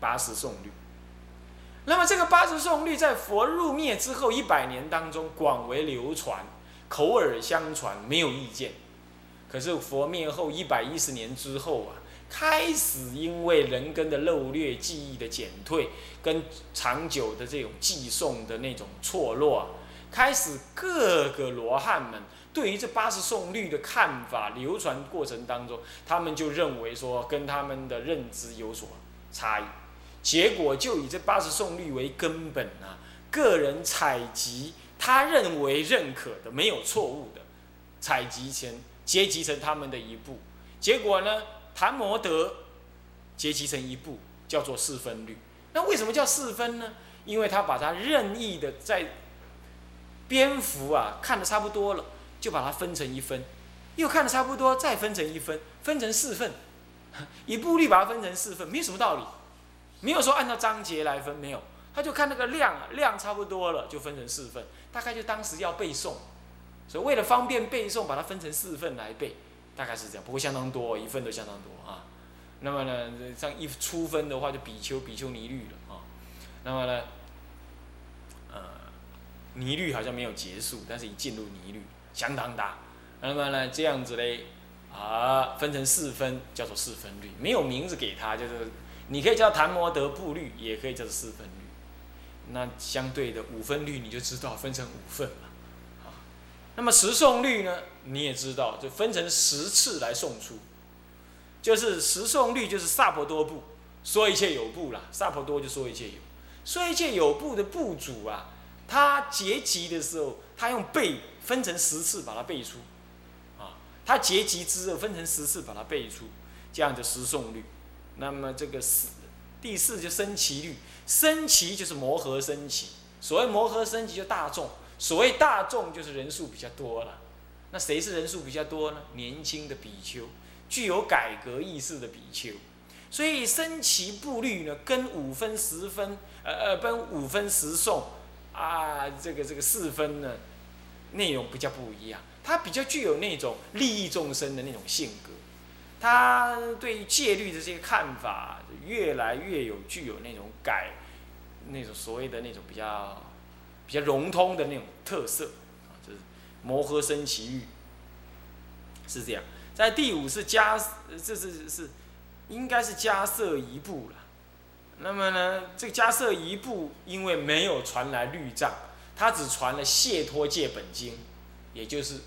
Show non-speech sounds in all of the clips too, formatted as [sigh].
八十颂律。那么这个八十颂律在佛入灭之后一百年当中广为流传，口耳相传，没有意见。可是佛灭后一百一十年之后啊，开始因为人根的漏略、记忆的减退，跟长久的这种寄诵的那种错落，开始各个罗汉们对于这八十颂律的看法流传过程当中，他们就认为说跟他们的认知有所差异。结果就以这八十送律为根本啊，个人采集他认为认可的没有错误的，采集成结集成他们的一部。结果呢，谭摩德结集成一部，叫做四分律。那为什么叫四分呢？因为他把它任意的在蝙蝠啊看的差不多了，就把它分成一分，又看的差不多，再分成一分，分成四份。一部律把它分成四份，没什么道理。没有说按照章节来分，没有，他就看那个量，量差不多了就分成四份，大概就当时要背诵，所以为了方便背诵，把它分成四份来背，大概是这样，不过相当多，一份都相当多啊。那么呢，像一出分的话，就比丘、比丘尼律了啊。那么呢，呃，尼律好像没有结束，但是一进入尼律，相当大。那么呢，这样子嘞，啊，分成四分，叫做四分律，没有名字给他，就是。你可以叫檀摩德布律，也可以叫四分律。那相对的五分律，你就知道分成五份了。啊，那么十诵律呢？你也知道，就分成十次来送出。就是十诵律，就是萨婆多部，说一切有部啦。萨婆多就说一切有，说一切有部的部主啊，他结集的时候，他用背分成十次把它背出。啊，他结集之后分成十次把它背出，这样的十诵律。那么这个四，第四就升旗律，升旗就是磨合升旗。所谓磨合升旗就大众，所谓大众就是人数比较多了。那谁是人数比较多呢？年轻的比丘，具有改革意识的比丘。所以升旗步律呢，跟五分十分，呃呃，跟五分十送啊，这个这个四分呢，内容比较不一样。它比较具有那种利益众生的那种性格。他对于戒律的这些看法，越来越有具有那种改，那种所谓的那种比较比较融通的那种特色，就是摩诃僧祇律是这样。在第五是加，这是是应该是加设一部了。那么呢，这个加设一部，因为没有传来律藏，他只传了解脱戒本经，也就是。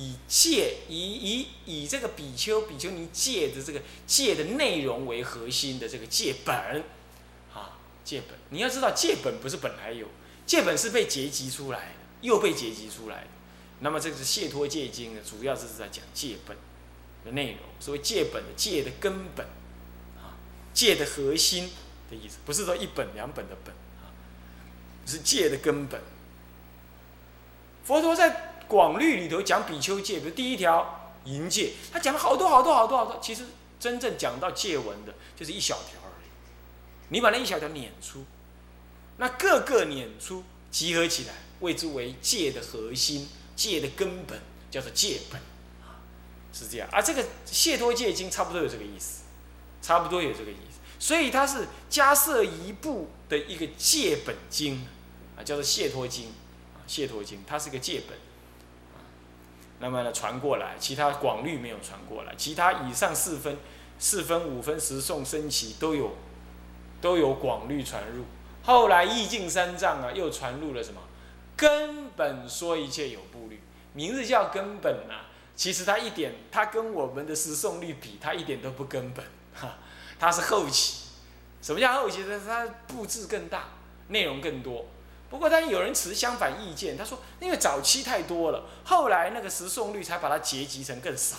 以戒以以以这个比丘比丘尼戒的这个戒的内容为核心的这个戒本，啊戒本，你要知道戒本不是本来有，戒本是被结集出来的，又被结集出来的。那么这个是解脱戒经的，主要就是在讲戒本的内容，所谓戒本的戒的根本，啊戒的核心的意思，不是说一本两本的本啊，是戒的根本。佛陀在。广律里头讲比丘戒，比如第一条淫戒，他讲了好多好多好多好多。其实真正讲到戒文的，就是一小条而已。你把那一小条捻出，那各个捻出集合起来，谓之为戒的核心、戒的根本，叫做戒本，是这样。而这个《解脱戒经》差不多有这个意思，差不多有这个意思。所以它是加设一部的一个戒本经啊，叫做《解脱经》啊，《解脱经》它是个戒本。那么呢，传过来，其他广律没有传过来，其他以上四分、四分、五分、十颂、升旗都有，都有广律传入。后来意境三藏啊，又传入了什么？根本说一切有部律，名字叫根本呐。其实它一点，它跟我们的十颂律比，它一点都不根本，哈，[laughs] 它是后期。什么叫后期呢？它布置更大，内容更多。不过，但有人持相反意见，他说，因为早期太多了，后来那个十送率才把它结集成更少，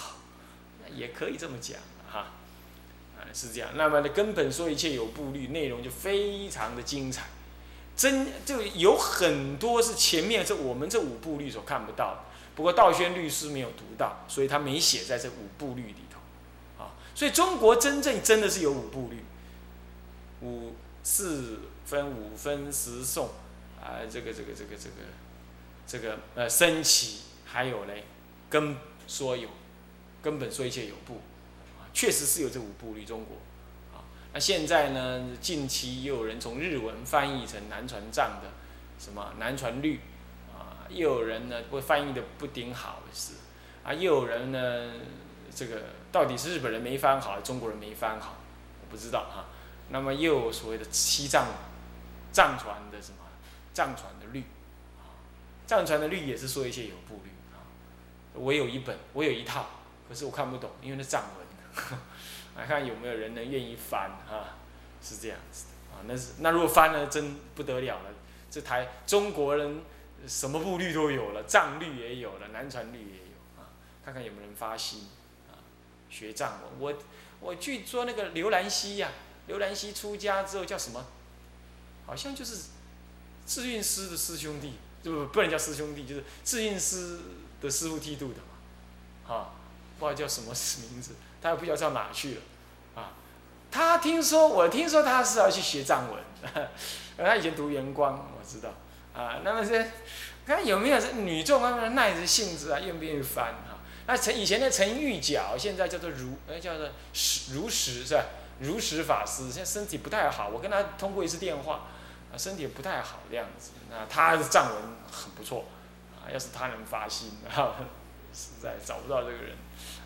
也可以这么讲哈，啊是这样。那么呢，根本说一切有部律，内容就非常的精彩，真就有很多是前面这我们这五部律所看不到的。不过道宣律师没有读到，所以他没写在这五部律里头，啊，所以中国真正真的是有五部律，五四分五分十送。啊，这个这个这个这个，这个呃，升起还有嘞，根说有，根本说一切有部，确实是有这五部律中国，啊，那现在呢，近期又有人从日文翻译成南传藏的什么南传律啊，又有人呢会翻译的不顶好是啊，又有人呢这个到底是日本人没翻好，还是中国人没翻好，我不知道哈。那么又有所谓的西藏藏传的什么藏传的律，藏传的律也是说一些有部律啊。我有一本，我有一套，可是我看不懂，因为那藏文。来 [laughs] 看有没有人能愿意翻啊？是这样子的啊，那是那如果翻了，真不得了了。这台中国人什么部律都有了，藏律也有了，南传律也有啊。看看有没有人发心啊，学藏文。我我据说那个刘兰溪呀，刘兰溪出家之后叫什么？好像就是智运师的师兄弟，不不能叫师兄弟，就是智运师的师傅剃度的嘛，啊，不知道叫什么名字。他也不知道上哪去了，啊，他听说我听说他是要去学藏文，[laughs] 他以前读圆光，我知道，啊，那么这看有没有女众他们耐着性子啊，愿不愿意翻啊？那陈以前的陈玉角，现在叫做如，呃，叫做实如实是吧？如实法师现在身体不太好，我跟他通过一次电话，啊，身体不太好的样子，那他的藏文很不错，啊，要是他能发心，啊，实在找不到这个人，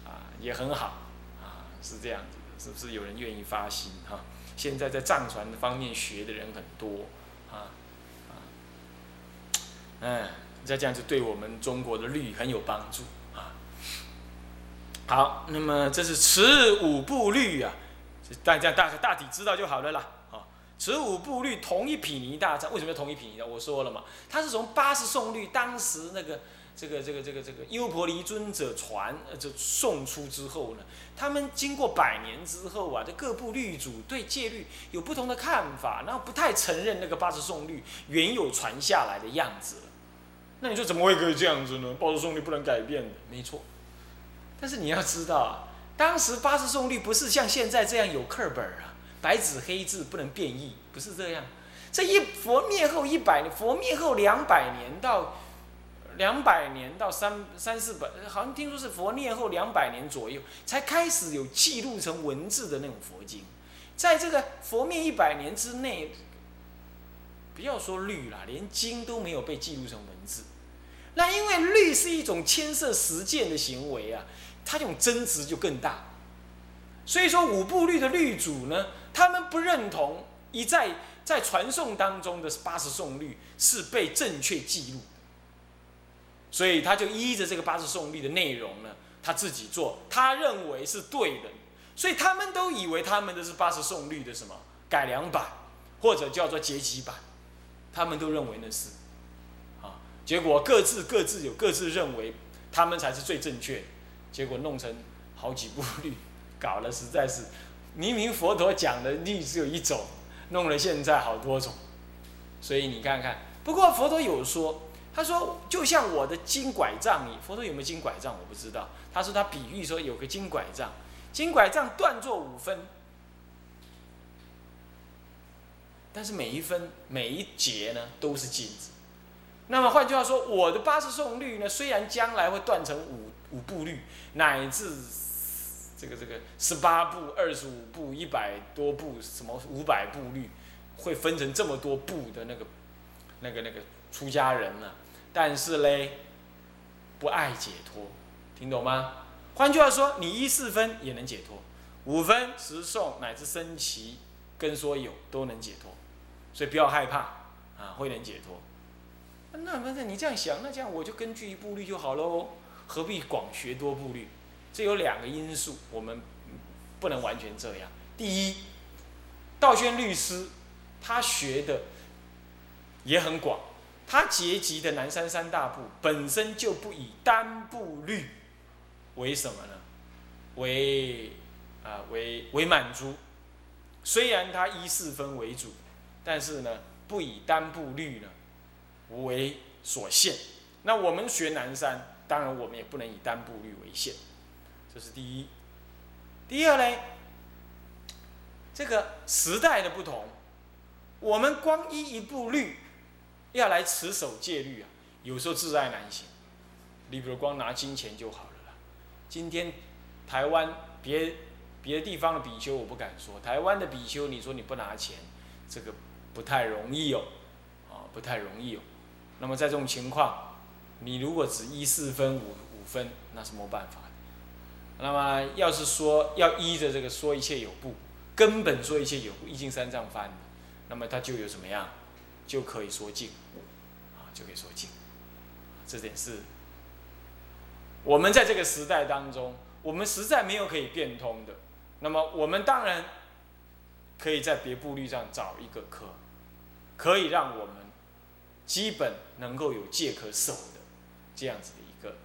啊，也很好啊。是这样子的，是不是有人愿意发心哈？现在在藏传方面学的人很多，啊啊，嗯，再这样子对我们中国的律很有帮助啊。好，那么这是持五部律啊，大家大大体知道就好了啦。啊，持五部律同一品尼大藏，为什么要同一品尼呢？我说了嘛，它是从八十颂律当时那个。这个这个这个这个优婆离尊者传呃，就送出之后呢，他们经过百年之后啊，这各部律主对戒律有不同的看法，然后不太承认那个八十颂律原有传下来的样子。那你说怎么会可以这样子呢？八十颂律不能改变的，没错。但是你要知道啊，当时八十颂律不是像现在这样有课本啊，白纸黑字不能变异，不是这样。这一佛灭后一百年，佛灭后两百年到。两百年到三三四百，好像听说是佛灭后两百年左右才开始有记录成文字的那种佛经，在这个佛灭一百年之内，不要说律了，连经都没有被记录成文字。那因为律是一种牵涉实践的行为啊，它这种真值就更大。所以说五部律的律主呢，他们不认同一再在传颂当中的八十颂律是被正确记录。所以他就依着这个八十颂律的内容呢，他自己做，他认为是对的，所以他们都以为他们的是八十颂律的什么？改良版，或者叫做结集版，他们都认为那是，啊，结果各自各自有各自认为他们才是最正确，结果弄成好几部律，搞了实在是，明明佛陀讲的律只有一种，弄了现在好多种，所以你看看，不过佛陀有说。他说：“就像我的金拐杖，你佛陀有没有金拐杖？我不知道。他说他比喻说有个金拐杖，金拐杖断作五分，但是每一分每一节呢都是金子。那么换句话说，我的八十颂律呢，虽然将来会断成五五部律，乃至这个这个十八部、二十五部、一百多部，什么五百部律，会分成这么多部的那个那个那个出家人呢？”但是嘞，不爱解脱，听懂吗？换句话说，你一四分也能解脱，五分十诵乃至升旗跟说有都能解脱，所以不要害怕啊，会能解脱。那不是你这样想，那这样我就根据一部律就好喽，何必广学多部律？这有两个因素，我们不能完全这样。第一，道宣律师他学的也很广。他结集的南山三大部本身就不以单部律为什么呢？为啊为为满足。虽然他依四分为主，但是呢不以单部律呢为所限。那我们学南山，当然我们也不能以单部律为限。这是第一。第二呢，这个时代的不同，我们光依一部律。要来持守戒律啊，有时候自爱难行。你比如光拿金钱就好了啦。今天台湾别别的地方的比丘我不敢说，台湾的比丘，你说你不拿钱，这个不太容易哦，啊，不太容易哦。那么在这种情况，你如果只依四分五五分，那是没办法。那么要是说要依着这个说一切有部，根本说一切有部，一经三藏翻，那么他就有什么样，就可以说尽，啊，就可以说尽。这点是，我们在这个时代当中，我们实在没有可以变通的。那么我们当然可以在别部律上找一个科，可以让我们基本能够有借可守的这样子的一个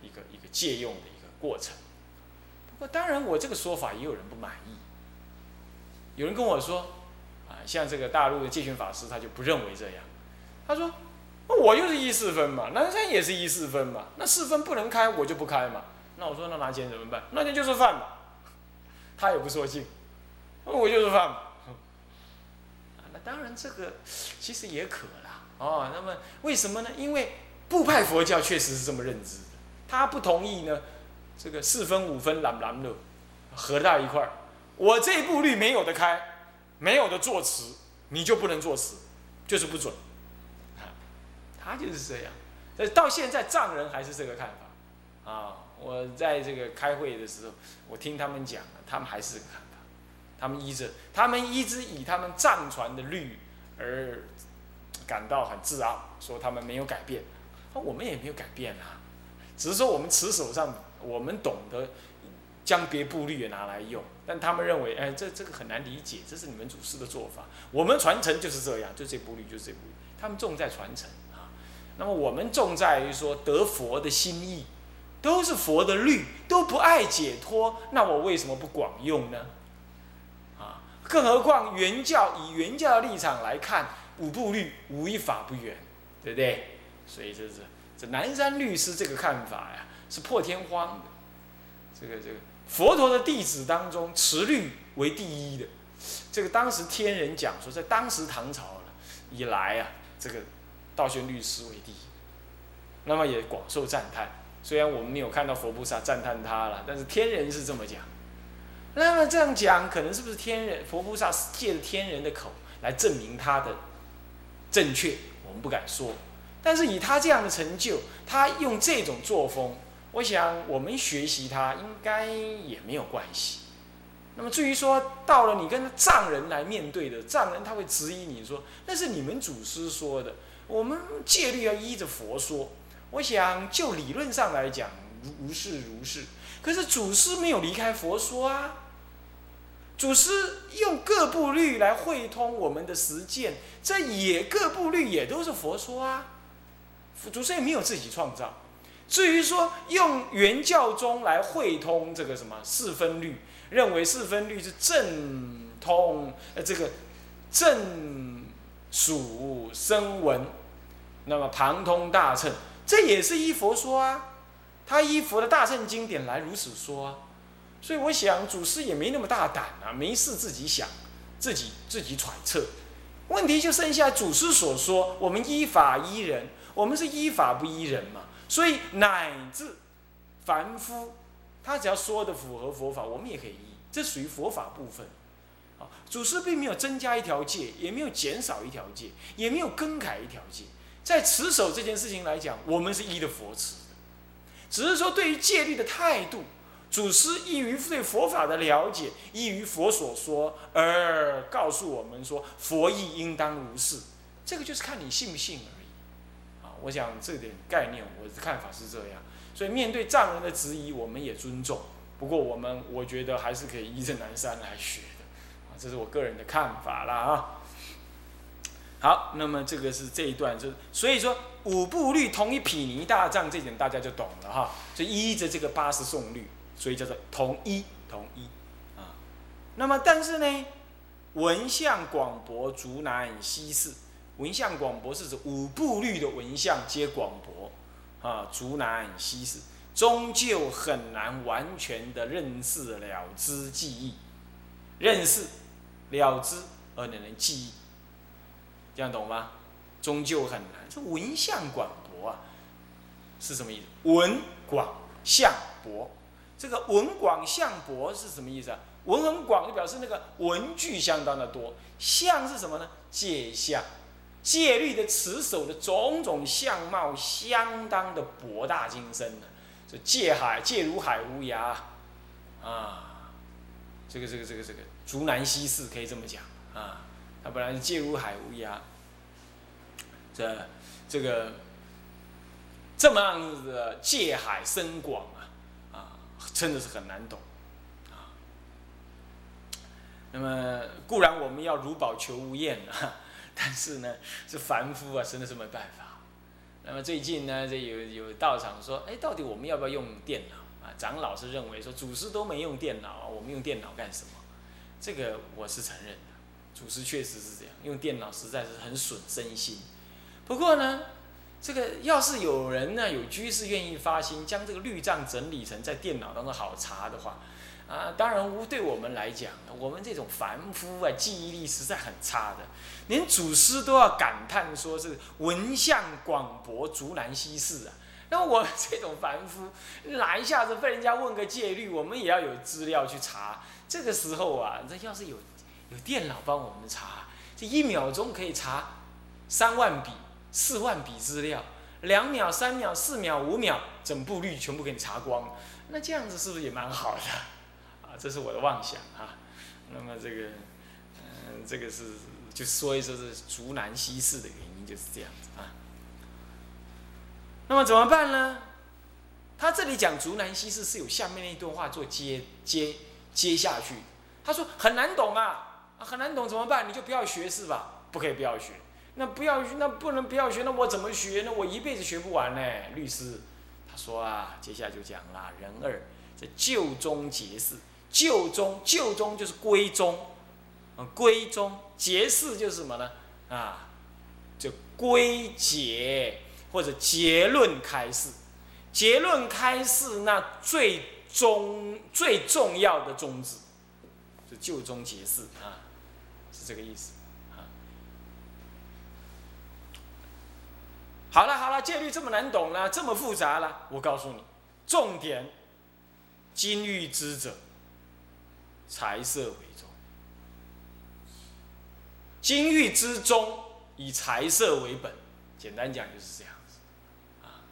一个一个借用的一个过程。不过当然，我这个说法也有人不满意。有人跟我说，啊，像这个大陆的戒权法师他就不认为这样。他说，我就是一四分嘛，南山也是一四分嘛，那四分不能开，我就不开嘛。那我说，那拿钱怎么办？那钱就是犯嘛。他也不说净，我就是犯嘛。那当然这个其实也可啦。哦，那么为什么呢？因为部派佛教确实是这么认知的。他不同意呢，这个四分五分蓝蓝的合在一块儿，我这部律没有的开，没有的作词，你就不能作词，就是不准。他就是这样。呃，到现在藏人还是这个看法啊。我在这个开会的时候，我听他们讲，他们还是这个看法。他们依着，他们一直以他们藏传的律而感到很自傲，说他们没有改变。那我们也没有改变啊，只是说我们持手上，我们懂得将别部律也拿来用，但他们认为，哎，这这个很难理解，这是你们祖师的做法。我们传承就是这样，就这部律就是这部律，他们重在传承啊。那么我们重在于说得佛的心意。都是佛的律，都不爱解脱，那我为什么不广用呢？啊，更何况原教以原教的立场来看，五部律无一法不圆，对不对？所以这是这南山律师这个看法呀，是破天荒的。这个这个佛陀的弟子当中，持律为第一的。这个当时天人讲说，在当时唐朝以来啊，这个道宣律师为第一，那么也广受赞叹。虽然我们没有看到佛菩萨赞叹他了，但是天人是这么讲。那么这样讲，可能是不是天人佛菩萨借着天人的口来证明他的正确？我们不敢说。但是以他这样的成就，他用这种作风，我想我们学习它应该也没有关系。那么至于说到了你跟藏人来面对的藏人，他会质疑你说那是你们祖师说的，我们戒律要依着佛说。我想，就理论上来讲，如是如是。可是祖师没有离开佛说啊。祖师用各部律来汇通我们的实践，这也各部律也都是佛说啊。祖师也没有自己创造。至于说用原教宗来汇通这个什么四分律，认为四分律是正通呃这个正属声闻，那么旁通大乘。这也是依佛说啊，他依佛的大乘经典来如此说啊，所以我想祖师也没那么大胆啊，没事自己想，自己自己揣测，问题就剩下祖师所说，我们依法依人，我们是依法不依人嘛，所以乃至凡夫，他只要说的符合佛法，我们也可以依，这属于佛法部分，啊，祖师并没有增加一条戒，也没有减少一条戒，也没有更改一条戒。在持守这件事情来讲，我们是依的佛持的，只是说对于戒律的态度，祖师依于对佛法的了解，依于佛所说而告诉我们说，佛意应当如是。这个就是看你信不信了。我想这点概念，我的看法是这样。所以面对藏人的质疑，我们也尊重。不过我们我觉得还是可以依着南山来学的。啊，这是我个人的看法啦啊。好，那么这个是这一段，就所以说五步律同一毗尼大藏，这点大家就懂了哈。就依着这个八十颂律，所以叫做同一同一啊。那么但是呢，文相广博，足难稀释。文相广博是指五部律的文相皆广博啊，足难稀释，终究很难完全的认识了知记忆，认识了知而能能记忆。这样懂吗？终究很难。这文相广博啊，是什么意思？文广相博，这个文广相博是什么意思啊？文很广，就表示那个文具相当的多。相是什么呢？界相，戒律的持守的种种相貌，相当的博大精深的。这戒海，戒如海无涯啊！这个这个这个这个竹南西寺可以这么讲啊。它本来是戒如海无涯，这这个这么样子的界海深广啊啊，真的是很难懂啊。那么固然我们要如宝求无厌啊，但是呢，这凡夫啊，真的是没办法。那么最近呢，这有有道场说，哎，到底我们要不要用电脑啊？长老是认为说，祖师都没用电脑啊，我们用电脑干什么？这个我是承认的，祖师确实是这样，用电脑实在是很损身心。不过呢，这个要是有人呢，有居士愿意发心，将这个律藏整理成在电脑当中好查的话。啊，当然，无对我们来讲，我们这种凡夫啊，记忆力实在很差的，连祖师都要感叹说是文相广博，竹南西寺啊。那我们这种凡夫，哪一下子被人家问个戒律，我们也要有资料去查。这个时候啊，这要是有有电脑帮我们查，这一秒钟可以查三万笔、四万笔资料，两秒、三秒、四秒、五秒，整部律全部给你查光。那这样子是不是也蛮好的？啊这是我的妄想啊，那么这个，嗯，这个是就说一说是竹南西市的原因就是这样子啊。那么怎么办呢？他这里讲竹南西市是有下面那一段话做接接接下去。他说很难懂啊，很难懂怎么办？你就不要学是吧？不可以不要学。那不要那不能不要学，那我怎么学？那我一辈子学不完呢。律师他说啊，接下来就讲了人二这旧中结事。旧宗，旧宗就是归宗，啊，归宗结释就是什么呢？啊，就归结或者结论开示，结论开示那最终最重要的宗旨，就旧宗结释啊，是这个意思啊。好了好了，戒律这么难懂了，这么复杂了，我告诉你，重点，金玉之者。财色为重，金玉之中以财色为本，简单讲就是这样子。啊，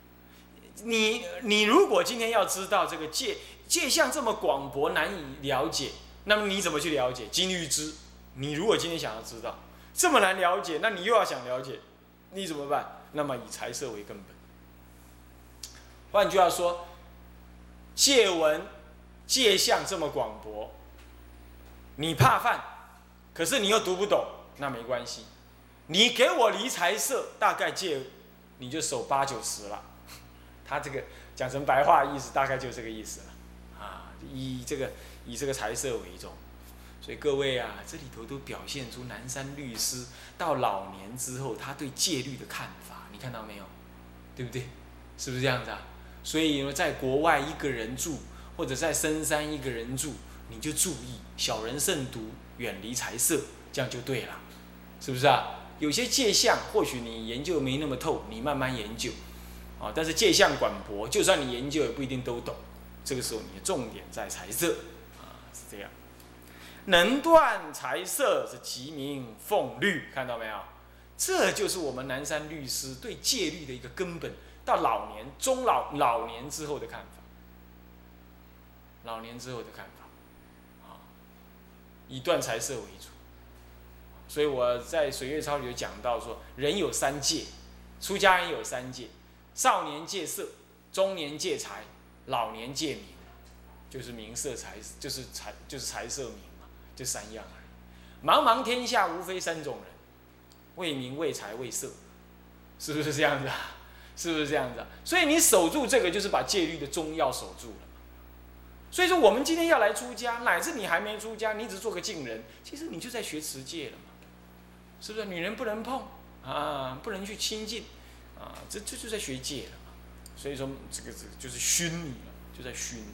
你你如果今天要知道这个界界相这么广博难以了解，那么你怎么去了解金玉之？你如果今天想要知道这么难了解，那你又要想了解，你怎么办？那么以财色为根本。换句话说，借文借相这么广博。你怕犯，可是你又读不懂，那没关系。你给我离财色，大概借，你就守八九十了。他这个讲成白话意思，大概就这个意思了。啊，以这个以这个财色为重，所以各位啊，这里头都表现出南山律师到老年之后他对戒律的看法，你看到没有？对不对？是不是这样子啊？所以呢，在国外一个人住，或者在深山一个人住。你就注意小人慎独，远离财色，这样就对了，是不是啊？有些界相或许你研究没那么透，你慢慢研究，啊，但是界相广博，就算你研究也不一定都懂。这个时候你的重点在财色，啊，是这样。能断财色是吉名奉律，看到没有？这就是我们南山律师对戒律的一个根本，到老年、中老、老年之后的看法，老年之后的看法。以断财色为主，所以我在水月抄里有讲到说，人有三戒，出家人有三戒，少年戒色，中年戒财，老年戒名，就是名色财，就是财就是财色名嘛，这三样而已。茫茫天下无非三种人，为名为财为色，是不是这样子啊？是不是这样子啊？所以你守住这个，就是把戒律的中要守住了。所以说，我们今天要来出家，乃至你还没出家，你只做个净人，其实你就在学持戒了嘛，是不是？女人不能碰啊，不能去亲近啊，这这就在学戒了嘛。所以说，这个这个就是熏你了，就在熏。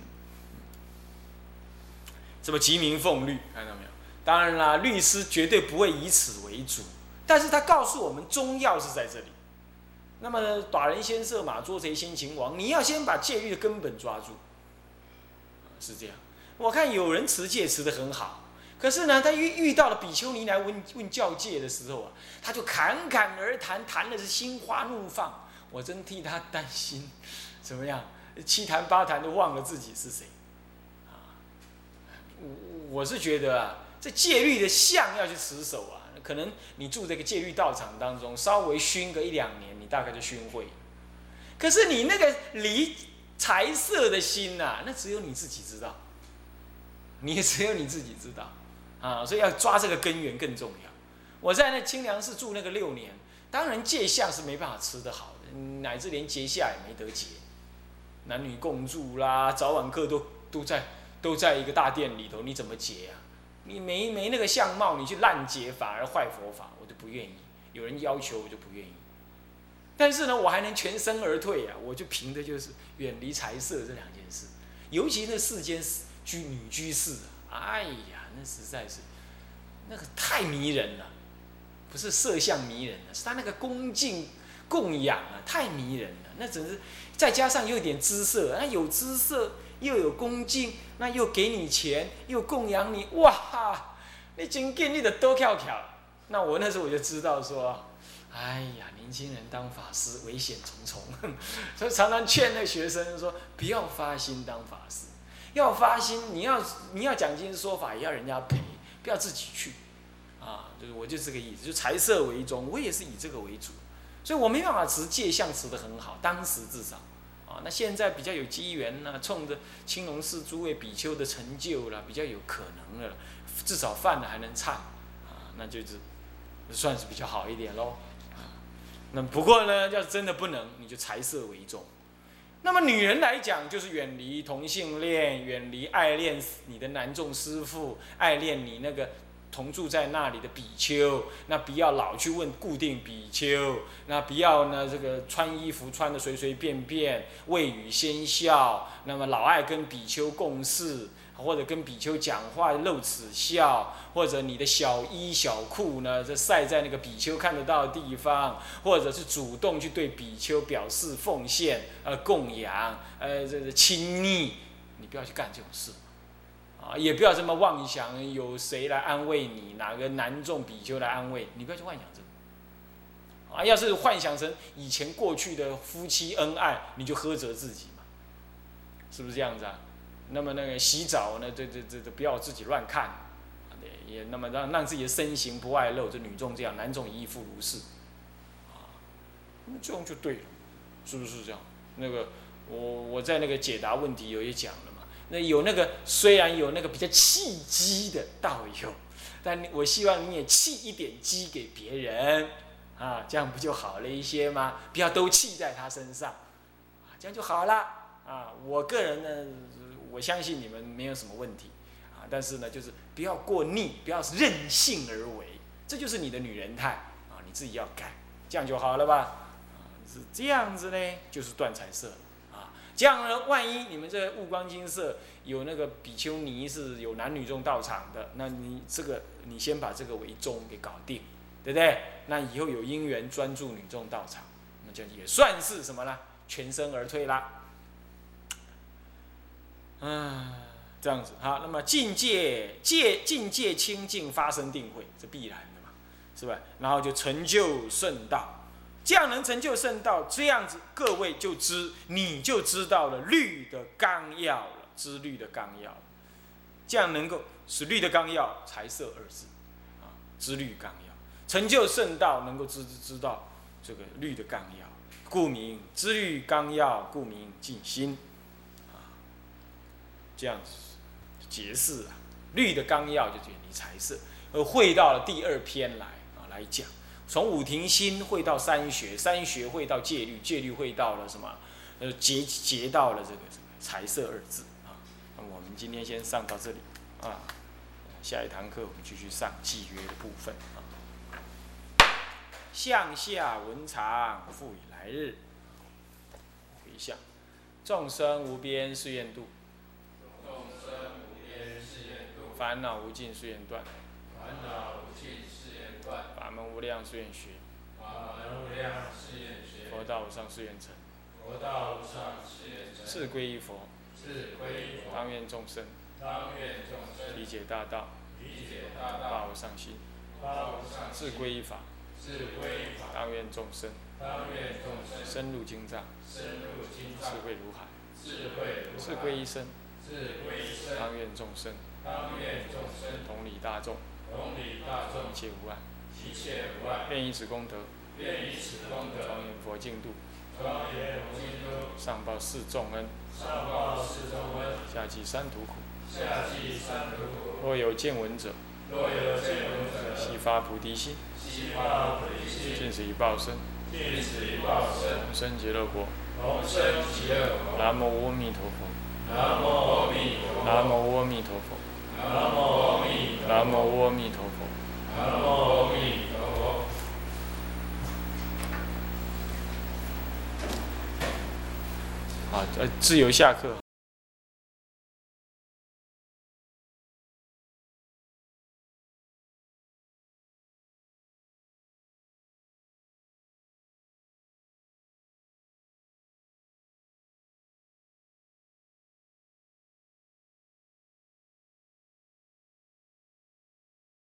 什么吉名奉律，看到没有？当然啦，律师绝对不会以此为主，但是他告诉我们中药是在这里。那么打人先射马，捉贼先擒王，你要先把戒律的根本抓住。是这样，我看有人持戒持得很好，可是呢，他遇遇到了比丘尼来问问教戒的时候啊，他就侃侃而谈，谈的是心花怒放。我真替他担心，怎么样？七谈八谈都忘了自己是谁，啊，我我是觉得啊，这戒律的相要去持守啊，可能你住这个戒律道场当中，稍微熏个一两年，你大概就熏会。可是你那个离财色的心呐，那只有你自己知道，你也只有你自己知道，啊，所以要抓这个根源更重要。我在那清凉寺住那个六年，当然戒相是没办法吃得好的，乃至连结下也没得结。男女共住啦，早晚课都都在都在一个大殿里头，你怎么结啊？你没没那个相貌，你去滥结反而坏佛法，我就不愿意。有人要求我就不愿意。但是呢，我还能全身而退啊！我就凭的就是远离财色这两件事，尤其那世间居女居士啊，哎呀，那实在是那个太迷人了，不是色相迷人了，是他那个恭敬供养啊，太迷人了，那真是。再加上又有点姿色，那有姿色又有恭敬，那又给你钱，又供养你，哇哈！你真给你的多跳跳。那我那时候我就知道说，哎呀，年轻人当法师危险重重，[laughs] 所以常常劝那学生说，不要发心当法师，要发心，你要你要讲经说法，也要人家陪，不要自己去。啊，就是我就是这个意思，就财色为重，我也是以这个为主。所以我没办法持戒相持得很好，当时至少，啊，那现在比较有机缘呢，冲着青龙寺诸位比丘的成就了，比较有可能了，至少饭了还能唱，啊，那就是算是比较好一点喽，那不过呢，要是真的不能，你就财色为重。那么女人来讲，就是远离同性恋，远离爱恋你的男众师傅，爱恋你那个。同住在那里的比丘，那不要老去问固定比丘，那不要呢这个穿衣服穿的随随便便，未语先笑，那么老爱跟比丘共事，或者跟比丘讲话露齿笑，或者你的小衣小裤呢这晒在那个比丘看得到的地方，或者是主动去对比丘表示奉献，呃供养，呃这个亲昵，你不要去干这种事。啊，也不要这么妄想，有谁来安慰你？哪个男众比丘来安慰你？不要去幻想这个。啊，要是幻想成以前过去的夫妻恩爱，你就呵责自己嘛，是不是这样子啊？那么那个洗澡呢，这这这这不要自己乱看，也那么让让自己的身形不外露。这女众这样，男众亦复如是。啊，那这样就对了，是不是这样？那个我我在那个解答问题有也讲了嘛。那有那个虽然有那个比较契机的道友，[laughs] 但我希望你也契一点机给别人，啊，这样不就好了一些吗？不要都气在他身上，啊，这样就好了。啊，我个人呢，我相信你们没有什么问题，啊，但是呢，就是不要过逆，不要任性而为，这就是你的女人态，啊，你自己要改，这样就好了吧？是这样子呢，就是断财色啊。这样呢，万一你们这悟光金色有那个比丘尼是有男女众到场的，那你这个你先把这个为宗给搞定，对不对？那以后有因缘专注女众道场，那就也算是什么呢？全身而退啦。嗯，这样子好。那么境界界境界清净发生定慧，是必然的嘛，是吧？然后就成就圣道。这样能成就圣道，这样子各位就知，你就知道了律的纲要了，知律的纲要，这样能够使律的纲要财色二字，啊，知律纲要，成就圣道能够知知道这个律的纲要，故名知律纲要，故名静心，这样子解释啊，律的纲要就远离财色，而会到了第二篇来啊来讲。从五庭心会到三学，三学会到戒律，戒律会到了什么？呃，结结到了这个什么财色二字啊。那我们今天先上到这里啊，下一堂课我们继续上契约的部分啊。向下文长，复以来日回向，众生无边誓愿度，众生无边誓愿度，烦恼无尽誓愿断，烦恼无尽。法门无量誓愿学，法门无量誓愿学，佛道无上誓愿成，佛道无上誓愿成，是归依佛，是归依佛，当愿众生，当愿众生。理解大道，理解大发道，无上心，发无上自心，归依法，自归法，当愿众生。当愿众生。深入经藏，深入经智，慧如海，智慧如归依身，自归身，当愿众生当愿众生同理大众，同理大众一，切无碍，一切无碍，愿以此功德，愿以此功德，庄严佛净土，庄严佛净土，上报四重恩，上报四重恩，下济三途苦。下济三途苦。若有见闻者，若有见闻者，悉发菩提心，悉发菩提心，尽此一报身，尽此一报身，同生极乐国。同生极乐国。南无阿弥陀佛，南无阿弥陀佛。南无阿弥陀佛，南无阿弥陀佛。南无阿弥陀佛。好，呃，自由下课。